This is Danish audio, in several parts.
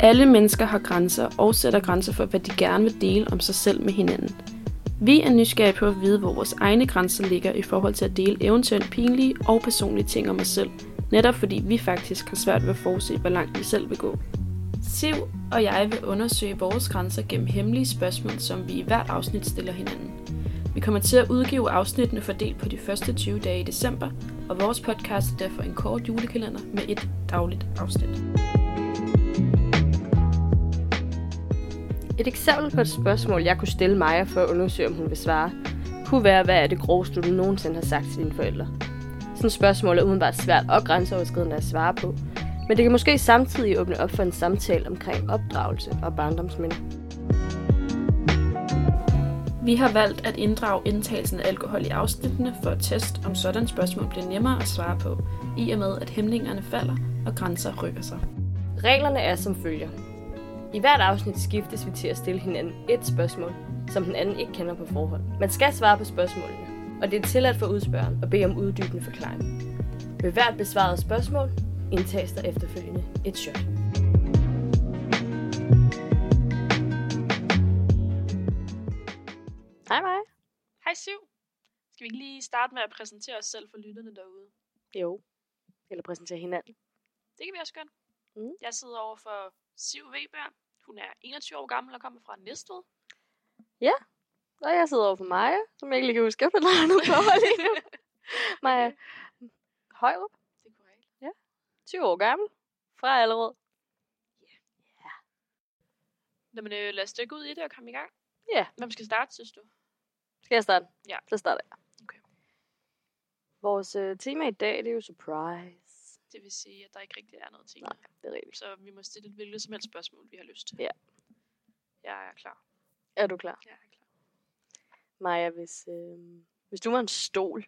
Alle mennesker har grænser og sætter grænser for, hvad de gerne vil dele om sig selv med hinanden. Vi er nysgerrige på at vide, hvor vores egne grænser ligger i forhold til at dele eventuelt pinlige og personlige ting om os selv, netop fordi vi faktisk har svært ved at forudse, hvor langt vi selv vil gå. Siv og jeg vil undersøge vores grænser gennem hemmelige spørgsmål, som vi i hvert afsnit stiller hinanden. Vi kommer til at udgive afsnittene fordelt på de første 20 dage i december, og vores podcast er derfor en kort julekalender med et dagligt afsnit. Et eksempel på et spørgsmål, jeg kunne stille Maja for at undersøge, om hun vil svare, kunne være, hvad er det groveste, du nogensinde har sagt til dine forældre? Sådan et spørgsmål er udenbart svært og grænseoverskridende at svare på, men det kan måske samtidig åbne op for en samtale omkring opdragelse og barndomsminder. Vi har valgt at inddrage indtagelsen af alkohol i afsnittene for at teste, om sådan spørgsmål bliver nemmere at svare på, i og med at hæmningerne falder og grænser rykker sig. Reglerne er som følger. I hvert afsnit skiftes vi til at stille hinanden et spørgsmål, som den anden ikke kender på forhånd. Man skal svare på spørgsmålene, og det er tilladt for udspørgeren at bede om uddybende forklaring. Ved hvert besvaret spørgsmål indtages der efterfølgende et shot. Hej Maja. Hej Siv. Skal vi ikke lige starte med at præsentere os selv for lytterne derude? Jo. Eller præsentere hinanden. Det kan vi også godt. Mm. Jeg sidder over for Siv Weber. Hun er 21 år gammel og kommer fra Næstved. Og jeg sidder over for Maja, som jeg ikke lige kan huske, hvad navnet på lige nu. Maja Højrup, Det er korrekt. 20 år gammel, fra Allerød. Nå, men øh, lad os dykke ud i det og komme i gang. Ja. Hvem skal starte, synes du? Skal jeg starte? Ja. Så starter jeg. Okay. Vores øh, tema i dag, det er jo surprise. Det vil sige, at der ikke rigtig er noget ting. Nej, det er rigtigt. Så vi må stille et hvilket som helst spørgsmål, vi har lyst til. Ja. Jeg er klar. Er du klar? Jeg er klar. Maja, hvis, øh, hvis du var en stol,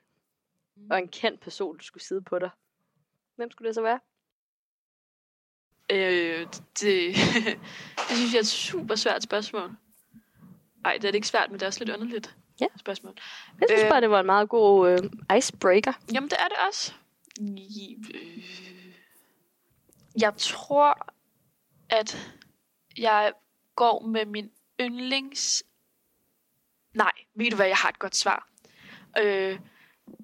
Mm. og en kendt person, du skulle sidde på dig, hvem skulle det så være? Øh, det, det synes jeg er et super svært spørgsmål. Ej, det er det ikke svært, men det er også lidt underligt Ja. spørgsmål. Jeg synes Øh. bare, det var en meget god øh, icebreaker. Jamen, det er det også. Øh, Jeg tror, at jeg går med min yndlings... Nej, ved du hvad, jeg har et godt svar. Øh,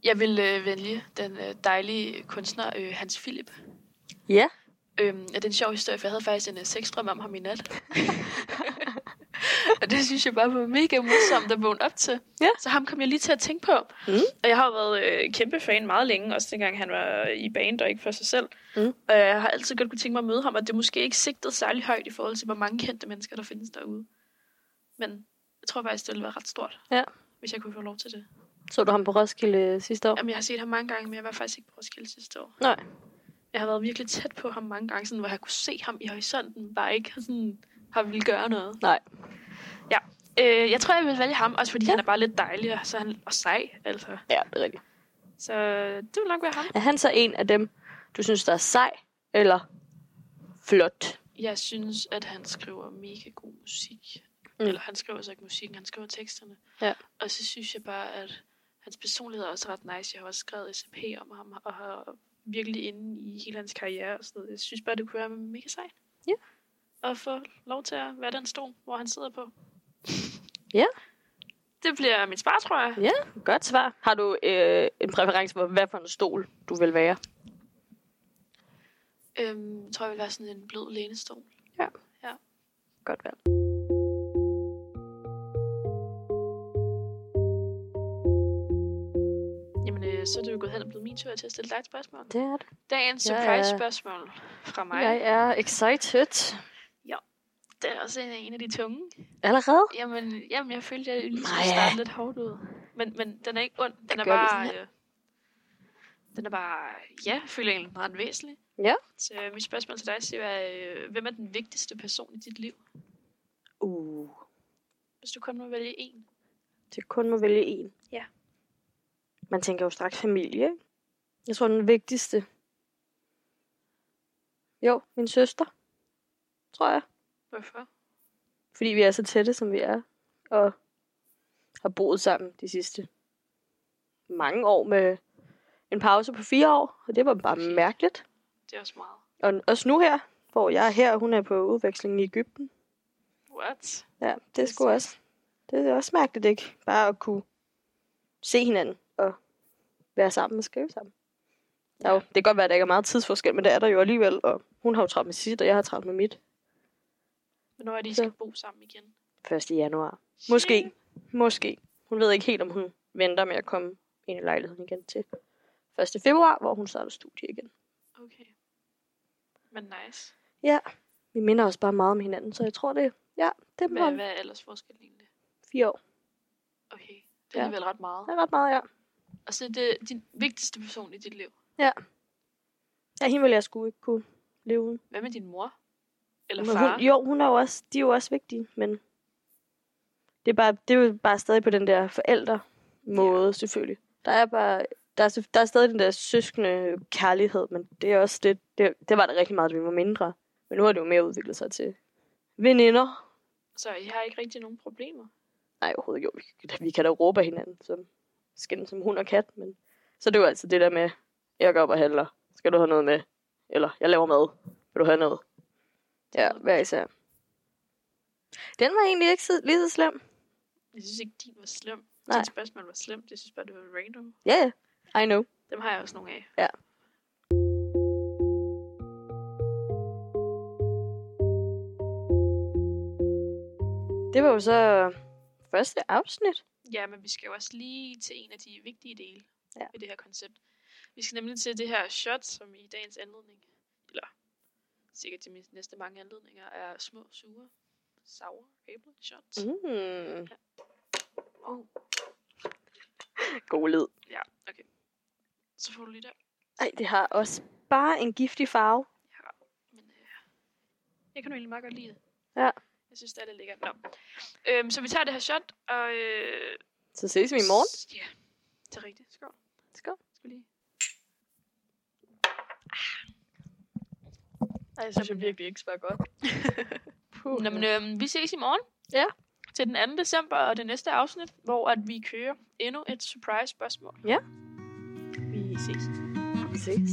jeg vil øh, vælge den øh, dejlige kunstner øh, Hans Philip. Ja. Øhm, ja, det er en sjov historie, for jeg havde faktisk en uh, sexdrøm om ham i nat. og det synes jeg bare var mega morsomt at vågne op til. Ja. Så ham kom jeg lige til at tænke på. Mm. Og jeg har jo været øh, kæmpe fan meget længe, også dengang han var i band og ikke for sig selv. Mm. Og jeg har altid godt kunne tænke mig at møde ham, og det er måske ikke sigtet særlig højt i forhold til, hvor mange kendte mennesker, der findes derude. Men jeg tror faktisk, det ville være ret stort, Ja. hvis jeg kunne få lov til det. Så du ham på Roskilde øh, sidste år? Jamen, jeg har set ham mange gange, men jeg var faktisk ikke på Roskilde sidste år. Nej. Jeg har været virkelig tæt på ham mange gange, sådan, hvor jeg kunne se ham i horisonten, bare ikke sådan, har ville gøre noget. Nej. Ja. Øh, jeg tror, jeg vil vælge ham, også fordi Ja. han er bare lidt dejlig, og så han og sej, altså. Ja, det er rigtigt. Så det vil nok være ham. Er han så en af dem, du synes, der er sej eller flot? Jeg synes, at han skriver mega god musik. Mm. Eller han skriver så ikke musikken, han skriver teksterne. Ja. Og så synes jeg bare, at hans personlighed er også ret nice. Jeg har også skrevet SMP om ham, og har virkelig inde i hele hans karriere og sådan noget. Jeg synes bare, det kunne være mega sejt. Ja. Og få lov til at være den stol, hvor han sidder på. Ja. Det bliver mit svar, tror jeg. Ja, godt svar. Har du øh, en præference for, hvad for en stol du vil være? Øhm, jeg tror, jeg vil være sådan en blød lænestol. Godt valg. Jamen, øh, så er det jo gået hen og blevet min tur til at stille dig et spørgsmål. Det er det. Dagens Ja, ja. surprise-spørgsmål fra mig. Jeg er excited. Det er også en, af de tunge. Allerede? Jamen, jamen jeg følte, jeg lige skulle starte lidt hårdt ud. Men, men den er ikke ond. Den er bare... Øh, den er bare, ja, jeg føler jeg egentlig ret væsentlig. Ja. Så øh, mit spørgsmål til dig, Siv, er, øh, hvem er den vigtigste person i dit liv? Uh, Hvis du kun må vælge en. det kun må vælge en. Ja. Man tænker jo straks familie, ikke? Jeg tror, den vigtigste. Jo, min søster. Tror jeg. Hvorfor? Fordi vi er så tætte, som vi er. Og har boet sammen de sidste mange år med en pause på fire år. Og det var bare Okay. mærkeligt. Det er også meget. Og også nu her, hvor jeg er her, og hun er på udveksling i Ægypten. What? Ja, det er sgu også. Det er også mærkeligt, ikke? Bare at kunne se hinanden og være sammen og skrive sammen. Der er jo, det kan godt være, at der ikke er meget tidsforskel, men det er der jo alligevel, og hun har jo travlt med sit, og jeg har travlt med mit. Hvornår er de Så- skal bo sammen igen? 1. januar. Måske. Måske. Hun ved ikke helt, om hun venter med at komme ind i lejligheden igen til 1. februar, hvor hun starter studie igen. Okay. Men nice. Ja, vi minder os bare meget om hinanden, så jeg tror det, ja, det Hvad, hvad er aldersforskellen egentlig? fire år. Okay. Det er Ja. alligevel ret meget. Det er ret meget, ja. Og så er det din vigtigste person i dit liv. Ja, hende ville jeg sgu ikke kunne leve uden. Hvad med din mor? Eller Men far? Hun, jo, hun er jo også, de er jo også vigtige, men det er, bare, det er jo bare stadig på den der forældre måde, ja. selvfølgelig. Der er bare, der er, der er stadig den der søskende kærlighed, men det er også det, det, det var der rigtig meget, da vi var mindre. Men nu har det jo mere udviklet sig til veninder. Så I har ikke rigtig nogen problemer? Nej, overhovedet jo. Vi, kan- vi kan da råbe af hinanden, som skændes som hund og kat, men så er det jo altid det der med, jeg går op og handler. Skal du have noget med? Eller, jeg laver mad. Vil du have noget? Ja, hver især. Den var egentlig ikke så, lige så slem. Jeg synes ikke, din var slem. Nej. Dit spørgsmål var slemt. Jeg synes bare, det var random. Ja, yeah, I know. Dem har jeg også nogle af. Ja. Det var jo så første afsnit. Ja, men vi skal jo også lige til en af de vigtige dele Ja. i det her koncept. Vi skal nemlig til det her shot, som i dagens anledning, sikkert til mine næste mange anledninger, er små, sure, sour æble shots. Mm. Mm. Oh. God lyd. Ja, okay. Så får du lige der. Ej, det har også bare en giftig farve. Men øh, jeg kan nu egentlig meget godt lide det. Ja. Jeg synes, det er lidt lækkert. Nå. Øhm, så vi tager det her shot, og... Øh, Så ses vi i morgen. Ja, det er rigtigt. Skål. Skål. Skal vi lige... Ej, jeg synes virkelig ikke smager godt. Puh. Nå, men øh, vi ses i morgen. Ja. Til den 2. december og det næste afsnit, hvor at vi kører endnu et surprise spørgsmål. Ja. Vi ses. Vi ses.